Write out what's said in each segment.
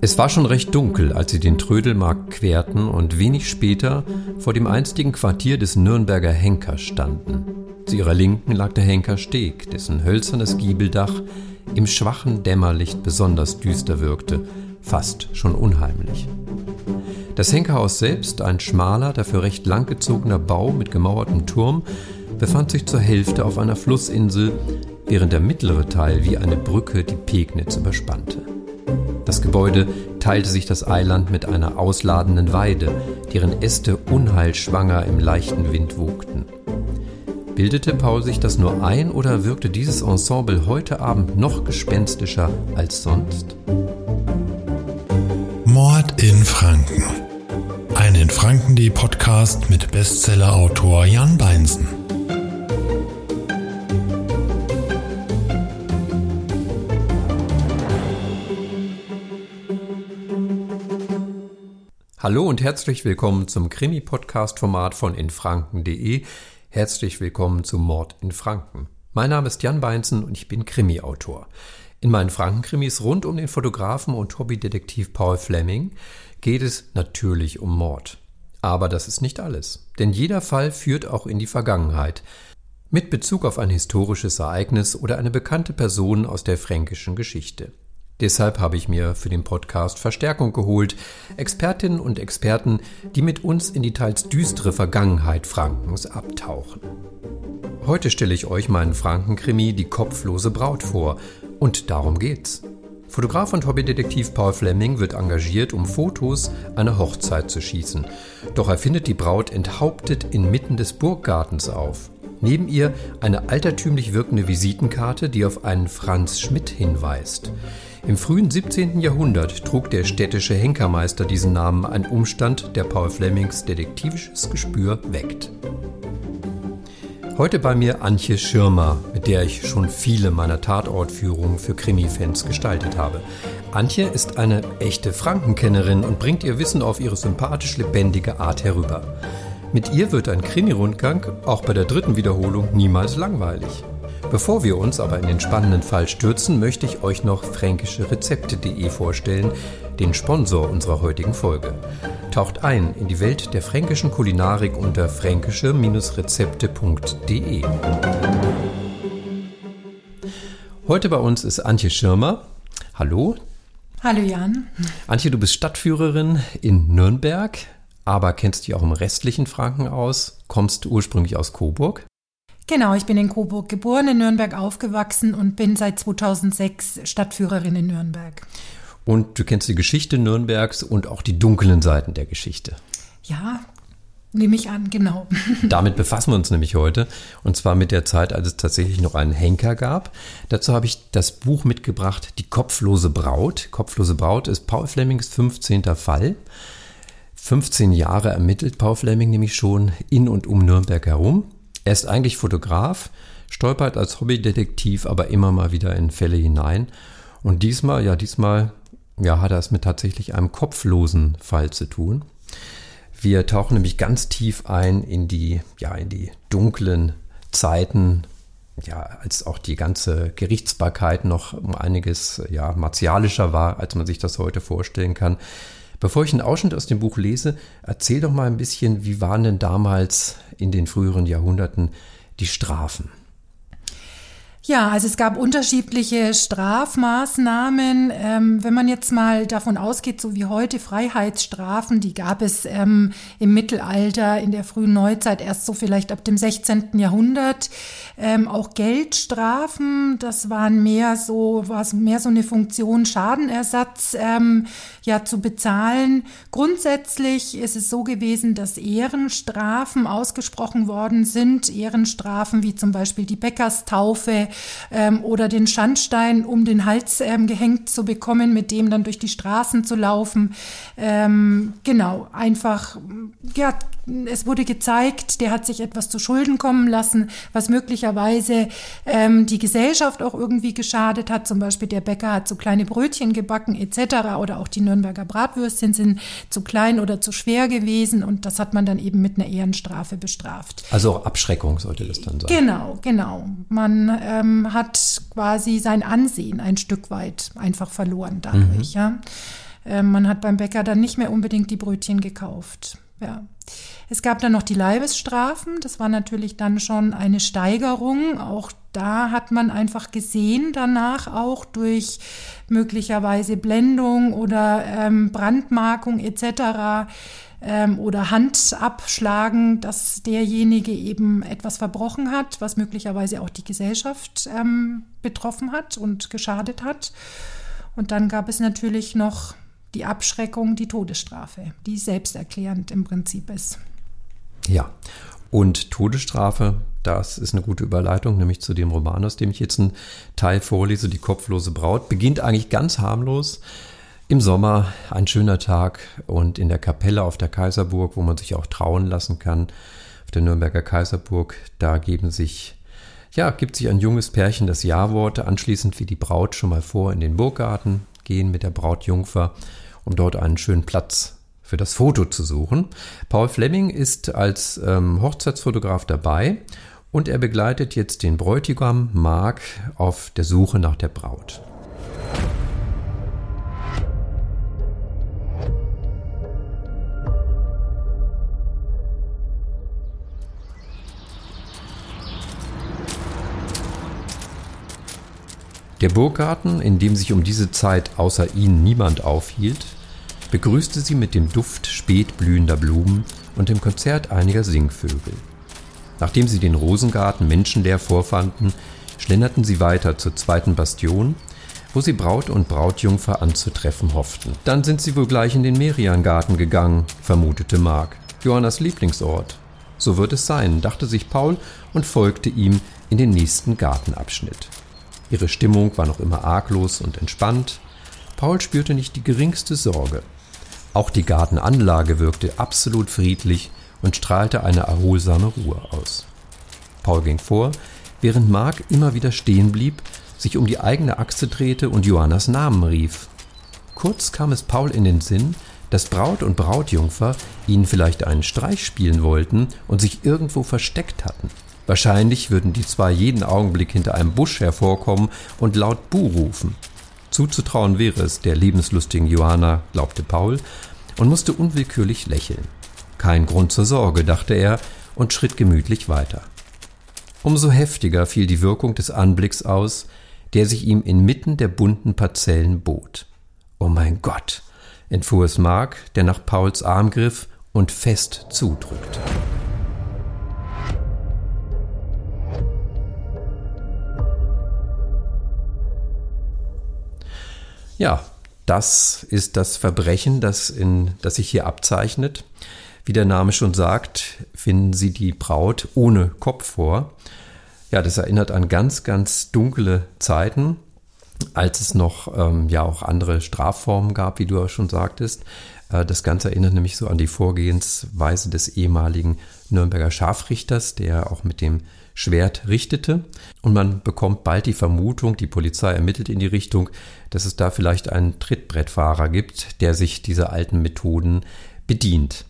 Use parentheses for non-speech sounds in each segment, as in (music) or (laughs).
Es war schon recht dunkel, als sie den Trödelmarkt querten und wenig später vor dem einstigen Quartier des Nürnberger Henkers standen. Zu ihrer Linken lag der Henkersteg, dessen hölzernes Giebeldach im schwachen Dämmerlicht besonders düster wirkte, fast schon unheimlich. Das Henkerhaus selbst, ein schmaler, dafür recht langgezogener Bau mit gemauertem Turm, befand sich zur Hälfte auf einer Flussinsel, während der mittlere Teil wie eine Brücke die Pegnitz überspannte. Das Gebäude teilte sich das Eiland mit einer ausladenden Weide, deren Äste unheilschwanger im leichten Wind wogten. Bildete Paul sich das nur ein oder wirkte dieses Ensemble heute Abend noch gespenstischer als sonst? Mord in Franken. Ein in Franken.de Podcast mit Bestsellerautor Jan Beinsen. Hallo und herzlich willkommen zum Krimi-Podcast-Format von infranken.de. Herzlich willkommen zum Mord in Franken. Mein Name ist Jan Beinzen und ich bin Krimi-Autor. In meinen Franken-Krimis rund um den Fotografen und Hobbydetektiv Paul Fleming geht es natürlich um Mord. Aber das ist nicht alles, denn jeder Fall führt auch in die Vergangenheit, mit Bezug auf ein historisches Ereignis oder eine bekannte Person aus der fränkischen Geschichte. Deshalb habe ich mir für den Podcast Verstärkung geholt, Expertinnen und Experten, die mit uns in die teils düstere Vergangenheit Frankens abtauchen. Heute stelle ich euch meinen Frankenkrimi Die kopflose Braut vor, und darum geht's. Fotograf und Hobbydetektiv Paul Fleming wird engagiert, um Fotos einer Hochzeit zu schießen. Doch er findet die Braut enthauptet inmitten des Burggartens auf. Neben ihr eine altertümlich wirkende Visitenkarte, die auf einen Franz Schmidt hinweist. Im frühen 17. Jahrhundert trug der städtische Henkermeister diesen Namen, ein Umstand, der Paul Flemings detektivisches Gespür weckt. Heute bei mir Antje Schirmer, mit der ich schon viele meiner Tatortführungen für Krimi-Fans gestaltet habe. Antje ist eine echte Frankenkennerin und bringt ihr Wissen auf ihre sympathisch lebendige Art herüber. Mit ihr wird ein Krimi-Rundgang auch bei der dritten Wiederholung niemals langweilig. Bevor wir uns aber in den spannenden Fall stürzen, möchte ich euch noch fränkische Rezepte.de vorstellen, den Sponsor unserer heutigen Folge. Taucht ein in die Welt der fränkischen Kulinarik unter fränkische-rezepte.de. Heute bei uns ist Antje Schirmer. Hallo. Hallo Jan. Antje, du bist Stadtführerin in Nürnberg, aber kennst dich auch im restlichen Franken aus, kommst ursprünglich aus Coburg. Genau, ich bin in Coburg geboren, in Nürnberg aufgewachsen und bin seit 2006 Stadtführerin in Nürnberg. Und du kennst die Geschichte Nürnbergs und auch die dunklen Seiten der Geschichte. Ja, nehme ich an, genau. (laughs) Damit befassen wir uns nämlich heute. Und zwar mit der Zeit, als es tatsächlich noch einen Henker gab. Dazu habe ich das Buch mitgebracht, Die kopflose Braut. Kopflose Braut ist Paul Flemings 15. Fall. 15 Jahre ermittelt Paul Fleming nämlich schon in und um Nürnberg herum. Er ist eigentlich Fotograf, stolpert als Hobbydetektiv aber immer mal wieder in Fälle hinein. Und diesmal, ja, diesmal, ja, hat er es mit tatsächlich einem kopflosen Fall zu tun. Wir tauchen nämlich ganz tief ein in die, ja, in die dunklen Zeiten, ja, als auch die ganze Gerichtsbarkeit noch um einiges, ja, martialischer war, als man sich das heute vorstellen kann. Bevor ich einen Ausschnitt aus dem Buch lese, erzähl doch mal ein bisschen, wie waren denn damals in den früheren Jahrhunderten die Strafen? Ja, also es gab unterschiedliche Strafmaßnahmen. Ähm, wenn man jetzt mal davon ausgeht, so wie heute Freiheitsstrafen, die gab es ähm, im Mittelalter, in der frühen Neuzeit erst so vielleicht ab dem 16. Jahrhundert. Ähm, auch Geldstrafen, das waren mehr so, war mehr so eine Funktion Schadenersatz ähm, ja zu bezahlen. Grundsätzlich ist es so gewesen, dass Ehrenstrafen ausgesprochen worden sind. Ehrenstrafen wie zum Beispiel die Bäckerstaufe ähm, oder den Schandstein um den Hals ähm, gehängt zu bekommen, mit dem dann durch die Straßen zu laufen. Ähm, genau, einfach, ja, es wurde gezeigt, der hat sich etwas zu Schulden kommen lassen, was möglicherweise ähm, die Gesellschaft auch irgendwie geschadet hat. Zum Beispiel der Bäcker hat so kleine Brötchen gebacken etc. oder auch die Nürnberger Bratwürstchen sind zu klein oder zu schwer gewesen und das hat man dann eben mit einer Ehrenstrafe bestraft. Also auch Abschreckung sollte das dann sein. Genau, genau. Man ähm, ähm, hat quasi sein Ansehen ein Stück weit einfach verloren dadurch. Mhm. Ja. Äh, man hat beim Bäcker dann nicht mehr unbedingt die Brötchen gekauft. Ja. Es gab dann noch die Leibesstrafen. Das war natürlich dann schon eine Steigerung. Auch da hat man einfach gesehen danach auch durch möglicherweise Blendung oder ähm, Brandmarkung etc. Ähm, oder Handabschlagen, dass derjenige eben etwas verbrochen hat, was möglicherweise auch die Gesellschaft ähm, betroffen hat und geschadet hat. Und dann gab es natürlich noch die Abschreckung, die Todesstrafe, die selbsterklärend im Prinzip ist. Ja, und Todesstrafe, das ist eine gute Überleitung, nämlich zu dem Roman, aus dem ich jetzt einen Teil vorlese, Die kopflose Braut, beginnt eigentlich ganz harmlos. Im Sommer ein schöner Tag und in der Kapelle auf der Kaiserburg, wo man sich auch trauen lassen kann, auf der Nürnberger Kaiserburg, da geben sich, ja, gibt sich ein junges Pärchen das Ja-Wort, anschließend wie die Braut schon mal vor in den Burggarten, gehen mit der Brautjungfer, um dort einen schönen Platz für das Foto zu suchen. Paul Fleming ist als ähm, Hochzeitsfotograf dabei und er begleitet jetzt den Bräutigam Mark auf der Suche nach der Braut. Der Burggarten, in dem sich um diese Zeit außer ihnen niemand aufhielt, begrüßte sie mit dem Duft spätblühender Blumen und dem Konzert einiger Singvögel. Nachdem sie den Rosengarten menschenleer vorfanden, schlenderten sie weiter zur zweiten Bastion, wo sie Braut und Brautjungfer anzutreffen hofften. Dann sind sie wohl gleich in den Meriangarten gegangen, vermutete Mark, Johannas Lieblingsort. So wird es sein, dachte sich Paul und folgte ihm in den nächsten Gartenabschnitt. Ihre Stimmung war noch immer arglos und entspannt. Paul spürte nicht die geringste Sorge. Auch die Gartenanlage wirkte absolut friedlich und strahlte eine erholsame Ruhe aus. Paul ging vor, während Mark immer wieder stehen blieb, sich um die eigene Achse drehte und Johannas Namen rief. Kurz kam es Paul in den Sinn, dass Braut und Brautjungfer ihnen vielleicht einen Streich spielen wollten und sich irgendwo versteckt hatten. Wahrscheinlich würden die zwei jeden Augenblick hinter einem Busch hervorkommen und laut Buh rufen. Zuzutrauen wäre es der lebenslustigen Johanna, glaubte Paul, und musste unwillkürlich lächeln. Kein Grund zur Sorge, dachte er und schritt gemütlich weiter. Umso heftiger fiel die Wirkung des Anblicks aus, der sich ihm inmitten der bunten Parzellen bot. Oh mein Gott, entfuhr es Mark, der nach Pauls Arm griff und fest zudrückte. Ja, das ist das Verbrechen, das, in, das sich hier abzeichnet. Wie der Name schon sagt, finden Sie die Braut ohne Kopf vor. Ja, das erinnert an ganz, ganz dunkle Zeiten, als es noch ähm, ja auch andere Strafformen gab, wie du auch schon sagtest. Äh, das Ganze erinnert nämlich so an die Vorgehensweise des ehemaligen Nürnberger Scharfrichters, der auch mit dem Schwert richtete. Und man bekommt bald die Vermutung, die Polizei ermittelt in die Richtung, dass es da vielleicht einen Trittbrettfahrer gibt, der sich dieser alten Methoden bedient.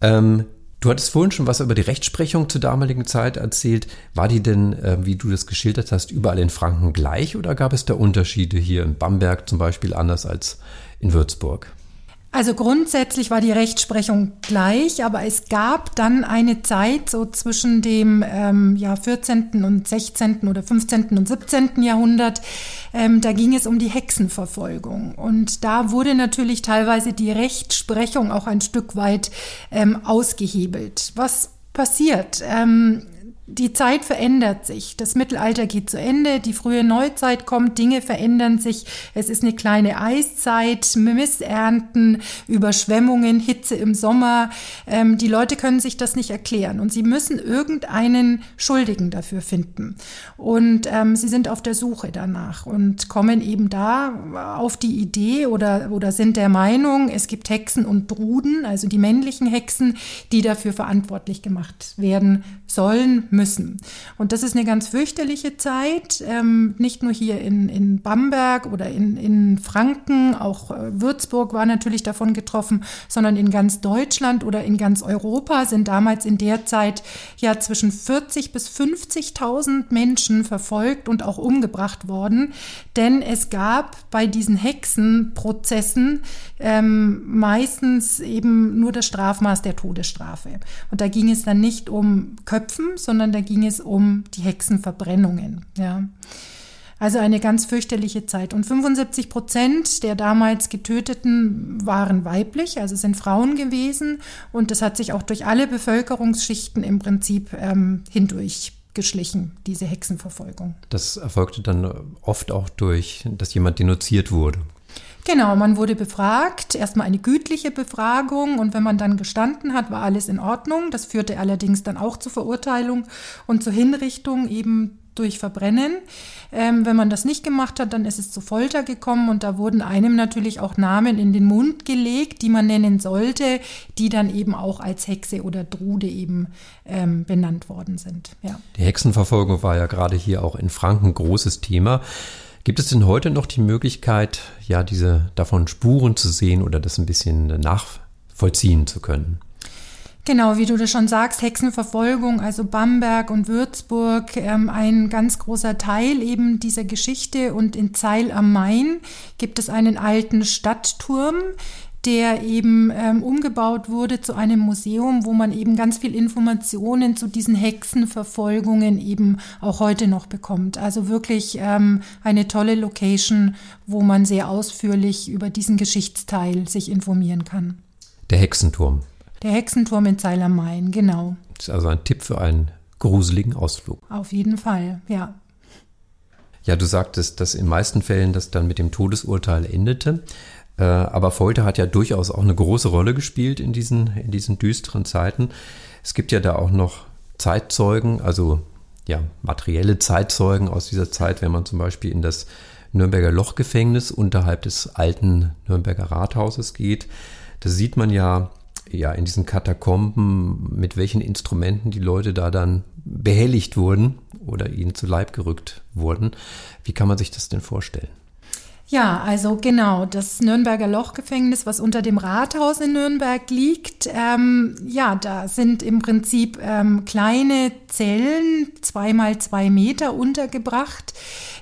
Ähm, du hattest vorhin schon was über die Rechtsprechung zur damaligen Zeit erzählt. War die denn, äh, wie du das geschildert hast, überall in Franken gleich oder gab es da Unterschiede hier in Bamberg zum Beispiel anders als in Würzburg? Also grundsätzlich war die Rechtsprechung gleich, aber es gab dann eine Zeit so zwischen dem ähm, ja, 14. und 16. oder 15. und 17. Jahrhundert, ähm, da ging es um die Hexenverfolgung. Und da wurde natürlich teilweise die Rechtsprechung auch ein Stück weit ähm, ausgehebelt. Was passiert? Ähm, die Zeit verändert sich. Das Mittelalter geht zu Ende, die frühe Neuzeit kommt, Dinge verändern sich. Es ist eine kleine Eiszeit, Missernten, Überschwemmungen, Hitze im Sommer. Ähm, die Leute können sich das nicht erklären und sie müssen irgendeinen Schuldigen dafür finden. Und ähm, sie sind auf der Suche danach und kommen eben da auf die Idee oder, oder sind der Meinung, es gibt Hexen und Druden, also die männlichen Hexen, die dafür verantwortlich gemacht werden sollen, müssen müssen. Und das ist eine ganz fürchterliche Zeit, ähm, nicht nur hier in, in Bamberg oder in, in Franken, auch äh, Würzburg war natürlich davon getroffen, sondern in ganz Deutschland oder in ganz Europa sind damals in der Zeit ja zwischen 40 bis 50.000 Menschen verfolgt und auch umgebracht worden, denn es gab bei diesen Hexenprozessen ähm, meistens eben nur das Strafmaß der Todesstrafe. Und da ging es dann nicht um Köpfen, sondern da ging es um die Hexenverbrennungen. Ja. Also eine ganz fürchterliche Zeit. Und 75 Prozent der damals Getöteten waren weiblich, also sind Frauen gewesen. Und das hat sich auch durch alle Bevölkerungsschichten im Prinzip ähm, hindurch geschlichen, diese Hexenverfolgung. Das erfolgte dann oft auch durch, dass jemand denunziert wurde. Genau, man wurde befragt, erstmal eine gütliche Befragung und wenn man dann gestanden hat, war alles in Ordnung. Das führte allerdings dann auch zur Verurteilung und zur Hinrichtung eben durch Verbrennen. Ähm, wenn man das nicht gemacht hat, dann ist es zu Folter gekommen und da wurden einem natürlich auch Namen in den Mund gelegt, die man nennen sollte, die dann eben auch als Hexe oder Drude eben ähm, benannt worden sind. Ja. Die Hexenverfolgung war ja gerade hier auch in Franken großes Thema. Gibt es denn heute noch die Möglichkeit, ja, diese davon Spuren zu sehen oder das ein bisschen nachvollziehen zu können? Genau, wie du das schon sagst, Hexenverfolgung, also Bamberg und Würzburg, ähm, ein ganz großer Teil eben dieser Geschichte. Und in Zeil am Main gibt es einen alten Stadtturm, der eben ähm, umgebaut wurde zu einem Museum, wo man eben ganz viel Informationen zu diesen Hexenverfolgungen eben auch heute noch bekommt. Also wirklich ähm, eine tolle Location, wo man sehr ausführlich über diesen Geschichtsteil sich informieren kann. Der Hexenturm. Der Hexenturm in Zeil am Main, genau. Das ist also ein Tipp für einen gruseligen Ausflug. Auf jeden Fall, ja. Ja, du sagtest, dass in meisten Fällen das dann mit dem Todesurteil endete. Äh, aber Folter hat ja durchaus auch eine große Rolle gespielt in diesen, in diesen düsteren Zeiten. Es gibt ja da auch noch Zeitzeugen, also ja, materielle Zeitzeugen aus dieser Zeit, wenn man zum Beispiel in das Nürnberger Lochgefängnis unterhalb des alten Nürnberger Rathauses geht. Da sieht man ja, ja, in diesen Katakomben, mit welchen Instrumenten die Leute da dann behelligt wurden oder ihnen zu Leib gerückt wurden. Wie kann man sich das denn vorstellen? Ja, also genau, das Nürnberger Lochgefängnis, was unter dem Rathaus in Nürnberg liegt, ähm, ja, da sind im Prinzip ähm, kleine Zellen, zweimal zwei Meter untergebracht.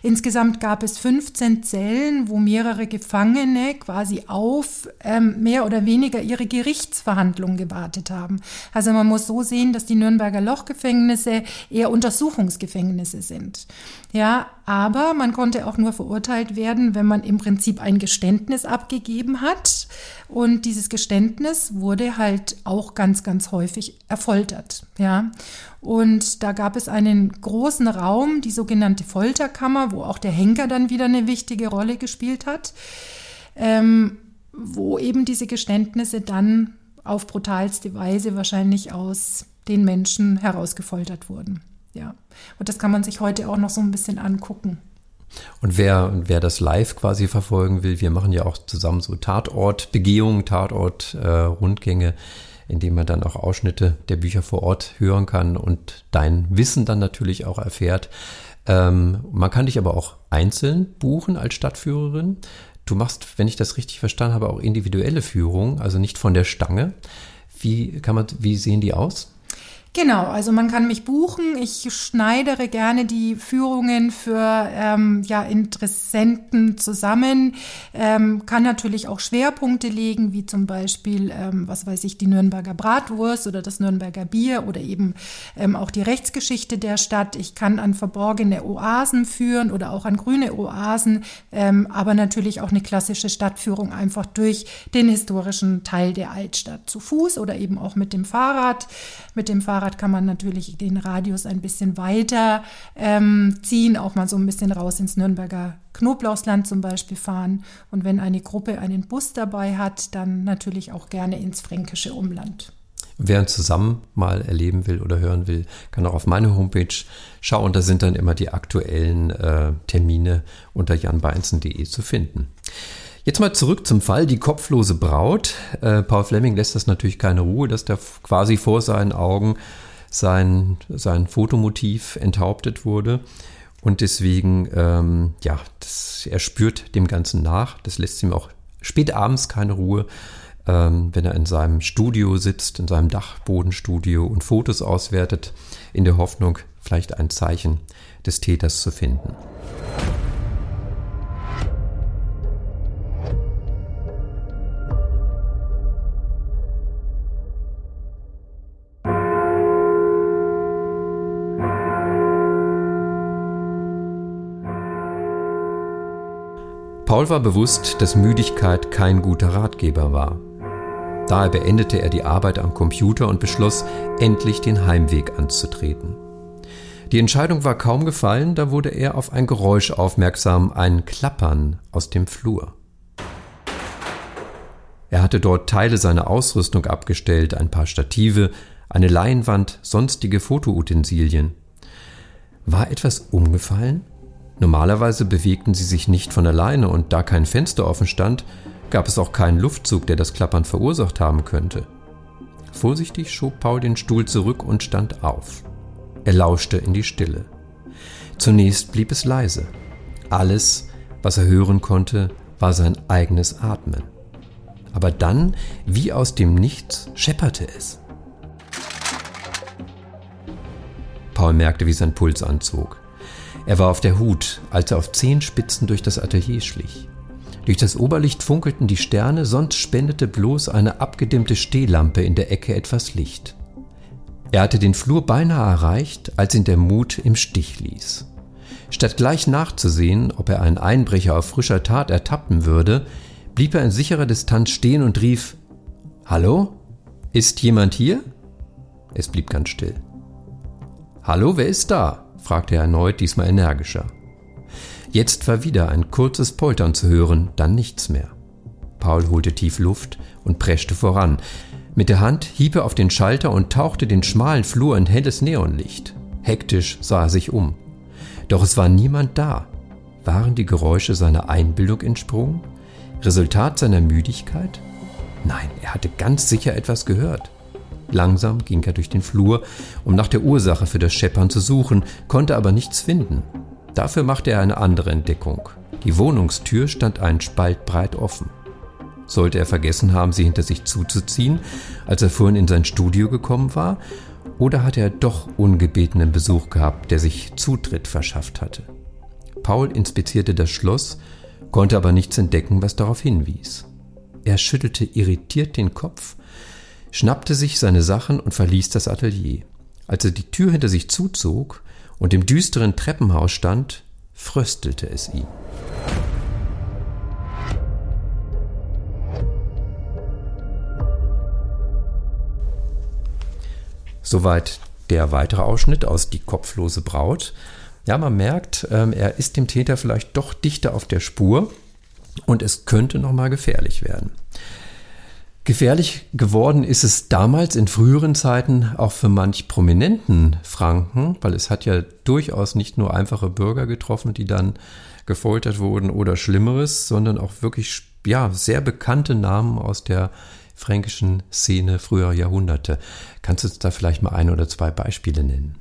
Insgesamt gab es 15 Zellen, wo mehrere Gefangene quasi auf ähm, mehr oder weniger ihre Gerichtsverhandlung gewartet haben. Also man muss so sehen, dass die Nürnberger Lochgefängnisse eher Untersuchungsgefängnisse sind. Ja, aber man konnte auch nur verurteilt werden, wenn man im Prinzip ein Geständnis abgegeben hat. Und dieses Geständnis wurde halt auch ganz, ganz häufig erfoltert. Ja, und da gab es einen großen Raum, die sogenannte Folterkammer, wo auch der Henker dann wieder eine wichtige Rolle gespielt hat, ähm, wo eben diese Geständnisse dann auf brutalste Weise wahrscheinlich aus den Menschen herausgefoltert wurden. Ja. Und das kann man sich heute auch noch so ein bisschen angucken. Und wer, wer das live quasi verfolgen will, wir machen ja auch zusammen so Tatortbegehungen, Tatort-Rundgänge, äh, indem man dann auch Ausschnitte der Bücher vor Ort hören kann und dein Wissen dann natürlich auch erfährt. Ähm, man kann dich aber auch einzeln buchen als Stadtführerin. Du machst, wenn ich das richtig verstanden habe, auch individuelle Führungen, also nicht von der Stange. Wie kann man, wie sehen die aus? Genau, also man kann mich buchen. Ich schneidere gerne die Führungen für ähm, ja, Interessenten zusammen, ähm, kann natürlich auch Schwerpunkte legen, wie zum Beispiel, ähm, was weiß ich, die Nürnberger Bratwurst oder das Nürnberger Bier oder eben ähm, auch die Rechtsgeschichte der Stadt. Ich kann an verborgene Oasen führen oder auch an grüne Oasen, ähm, aber natürlich auch eine klassische Stadtführung einfach durch den historischen Teil der Altstadt zu Fuß oder eben auch mit dem Fahrrad. Mit dem Fahrrad Fahrrad kann man natürlich den Radius ein bisschen weiter ähm, ziehen, auch mal so ein bisschen raus ins Nürnberger Knoblauchsland zum Beispiel fahren. Und wenn eine Gruppe einen Bus dabei hat, dann natürlich auch gerne ins fränkische Umland. Wer uns zusammen mal erleben will oder hören will, kann auch auf meine Homepage schauen. Da sind dann immer die aktuellen äh, Termine unter janbeinzen.de zu finden. Jetzt mal zurück zum Fall, die kopflose Braut. Äh, Paul Fleming lässt das natürlich keine Ruhe, dass da quasi vor seinen Augen sein, sein Fotomotiv enthauptet wurde. Und deswegen, ähm, ja, das, er spürt dem Ganzen nach. Das lässt ihm auch spät abends keine Ruhe, ähm, wenn er in seinem Studio sitzt, in seinem Dachbodenstudio und Fotos auswertet, in der Hoffnung, vielleicht ein Zeichen des Täters zu finden. Paul war bewusst, dass Müdigkeit kein guter Ratgeber war. Daher beendete er die Arbeit am Computer und beschloss, endlich den Heimweg anzutreten. Die Entscheidung war kaum gefallen, da wurde er auf ein Geräusch aufmerksam, ein Klappern aus dem Flur. Er hatte dort Teile seiner Ausrüstung abgestellt, ein paar Stative, eine Leinwand, sonstige Fotoutensilien. War etwas umgefallen? Normalerweise bewegten sie sich nicht von alleine und da kein Fenster offen stand, gab es auch keinen Luftzug, der das Klappern verursacht haben könnte. Vorsichtig schob Paul den Stuhl zurück und stand auf. Er lauschte in die Stille. Zunächst blieb es leise. Alles, was er hören konnte, war sein eigenes Atmen. Aber dann, wie aus dem Nichts, schepperte es. Paul merkte, wie sein Puls anzog. Er war auf der Hut, als er auf Zehenspitzen durch das Atelier schlich. Durch das Oberlicht funkelten die Sterne, sonst spendete bloß eine abgedimmte Stehlampe in der Ecke etwas Licht. Er hatte den Flur beinahe erreicht, als ihn der Mut im Stich ließ. Statt gleich nachzusehen, ob er einen Einbrecher auf frischer Tat ertappen würde, blieb er in sicherer Distanz stehen und rief Hallo? Ist jemand hier? Es blieb ganz still. Hallo, wer ist da? Fragte er erneut, diesmal energischer. Jetzt war wieder ein kurzes Poltern zu hören, dann nichts mehr. Paul holte tief Luft und preschte voran. Mit der Hand hieb er auf den Schalter und tauchte den schmalen Flur in helles Neonlicht. Hektisch sah er sich um. Doch es war niemand da. Waren die Geräusche seiner Einbildung entsprungen? Resultat seiner Müdigkeit? Nein, er hatte ganz sicher etwas gehört. Langsam ging er durch den Flur, um nach der Ursache für das Scheppern zu suchen, konnte aber nichts finden. Dafür machte er eine andere Entdeckung. Die Wohnungstür stand einen Spalt breit offen. Sollte er vergessen haben, sie hinter sich zuzuziehen, als er vorhin in sein Studio gekommen war, oder hatte er doch ungebetenen Besuch gehabt, der sich Zutritt verschafft hatte? Paul inspizierte das Schloss, konnte aber nichts entdecken, was darauf hinwies. Er schüttelte irritiert den Kopf, schnappte sich seine Sachen und verließ das Atelier. Als er die Tür hinter sich zuzog und im düsteren Treppenhaus stand, fröstelte es ihn. Soweit der weitere Ausschnitt aus Die kopflose Braut. Ja, man merkt, ähm, er ist dem Täter vielleicht doch dichter auf der Spur und es könnte nochmal gefährlich werden. Gefährlich geworden ist es damals in früheren Zeiten auch für manch prominenten Franken, weil es hat ja durchaus nicht nur einfache Bürger getroffen, die dann gefoltert wurden oder Schlimmeres, sondern auch wirklich ja, sehr bekannte Namen aus der fränkischen Szene früherer Jahrhunderte. Kannst du uns da vielleicht mal ein oder zwei Beispiele nennen?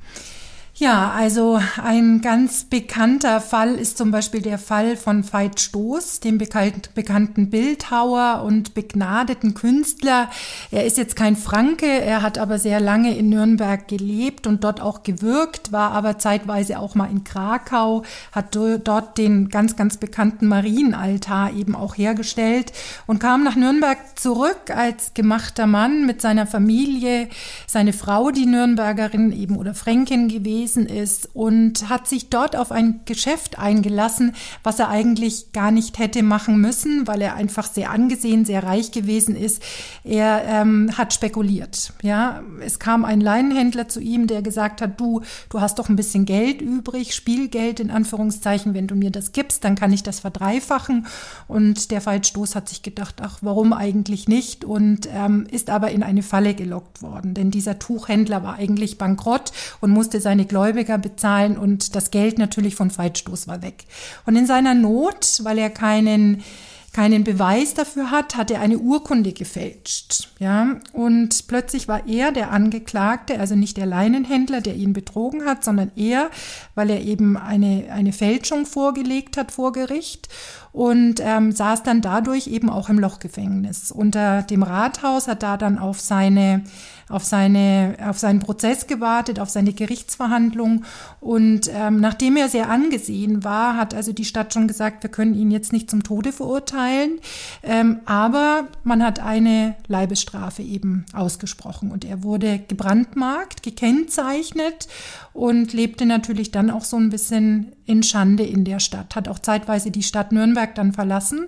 Ja, also ein ganz bekannter Fall ist zum Beispiel der Fall von Veit Stoß, dem bekannten Bildhauer und begnadeten Künstler. Er ist jetzt kein Franke, er hat aber sehr lange in Nürnberg gelebt und dort auch gewirkt, war aber zeitweise auch mal in Krakau, hat dort den ganz, ganz bekannten Marienaltar eben auch hergestellt und kam nach Nürnberg zurück als gemachter Mann mit seiner Familie, seine Frau, die Nürnbergerin eben oder Fränkin gewesen gewesen ist und hat sich dort auf ein Geschäft eingelassen, was er eigentlich gar nicht hätte machen müssen, weil er einfach sehr angesehen, sehr reich gewesen ist. Er ähm, hat spekuliert. Ja, es kam ein Leinenhändler zu ihm, der gesagt hat: Du, du hast doch ein bisschen Geld übrig, Spielgeld in Anführungszeichen. Wenn du mir das gibst, dann kann ich das verdreifachen. Und der Feldstoß hat sich gedacht: Ach, warum eigentlich nicht? Und ähm, ist aber in eine Falle gelockt worden, denn dieser Tuchhändler war eigentlich bankrott und musste seine Gläubiger Gläubiger bezahlen und das Geld natürlich von Feitstoß war weg. Und in seiner Not, weil er keinen keinen Beweis dafür hat, hat er eine Urkunde gefälscht. Ja, und plötzlich war er der Angeklagte, also nicht der Leinenhändler, der ihn betrogen hat, sondern er, weil er eben eine, eine Fälschung vorgelegt hat vor Gericht und ähm, saß dann dadurch eben auch im Lochgefängnis. Unter dem Rathaus hat da dann auf seine auf seine auf seinen Prozess gewartet, auf seine Gerichtsverhandlung. Und ähm, nachdem er sehr angesehen war, hat also die Stadt schon gesagt, wir können ihn jetzt nicht zum Tode verurteilen, ähm, aber man hat eine Leibesstrafe eben ausgesprochen. Und er wurde gebrandmarkt, gekennzeichnet und lebte natürlich dann auch so ein bisschen in Schande in der Stadt, hat auch zeitweise die Stadt Nürnberg dann verlassen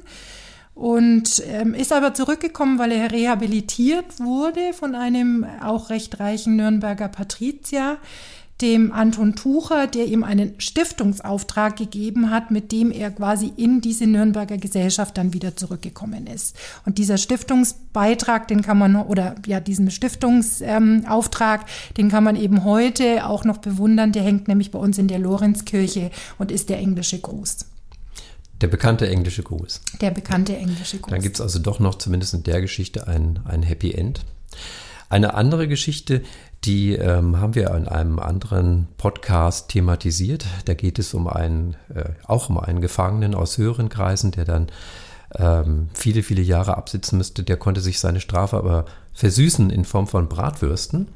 und ähm, ist aber zurückgekommen, weil er rehabilitiert wurde von einem auch recht reichen Nürnberger Patrizier, dem Anton Tucher, der ihm einen Stiftungsauftrag gegeben hat, mit dem er quasi in diese Nürnberger Gesellschaft dann wieder zurückgekommen ist. Und dieser Stiftungsbeitrag, den kann man, oder ja, diesen Stiftungsauftrag, ähm, den kann man eben heute auch noch bewundern. Der hängt nämlich bei uns in der Lorenzkirche und ist der englische Gruß. Der bekannte englische Gruß. Der bekannte englische Gruß. Dann gibt es also doch noch zumindest in der Geschichte ein, ein Happy End. Eine andere Geschichte, die ähm, haben wir in einem anderen Podcast thematisiert. Da geht es um einen, äh, auch um einen Gefangenen aus höheren Kreisen, der dann ähm, viele, viele Jahre absitzen müsste. Der konnte sich seine Strafe aber versüßen in Form von Bratwürsten.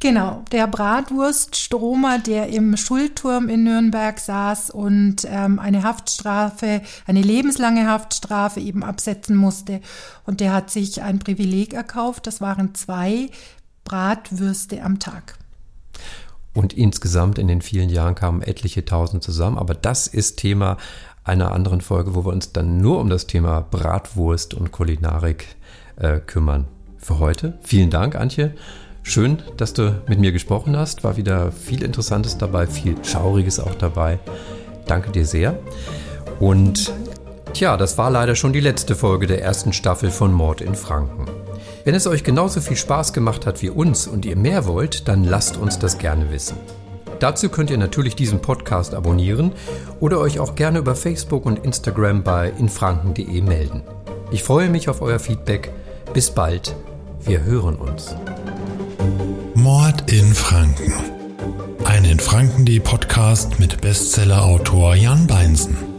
Genau, der Bratwurststromer, der im Schulturm in Nürnberg saß und ähm, eine Haftstrafe, eine lebenslange Haftstrafe eben absetzen musste. Und der hat sich ein Privileg erkauft. Das waren zwei Bratwürste am Tag. Und insgesamt in den vielen Jahren kamen etliche Tausend zusammen. Aber das ist Thema einer anderen Folge, wo wir uns dann nur um das Thema Bratwurst und Kulinarik äh, kümmern. Für heute. Vielen Dank, Antje. Schön, dass du mit mir gesprochen hast. War wieder viel Interessantes dabei, viel Schauriges auch dabei. Danke dir sehr. Und tja, das war leider schon die letzte Folge der ersten Staffel von Mord in Franken. Wenn es euch genauso viel Spaß gemacht hat wie uns und ihr mehr wollt, dann lasst uns das gerne wissen. Dazu könnt ihr natürlich diesen Podcast abonnieren oder euch auch gerne über Facebook und Instagram bei infranken.de melden. Ich freue mich auf euer Feedback. Bis bald. Wir hören uns. Mord in Franken. Ein in Franken.de Podcast mit Bestsellerautor Jan Beinsen.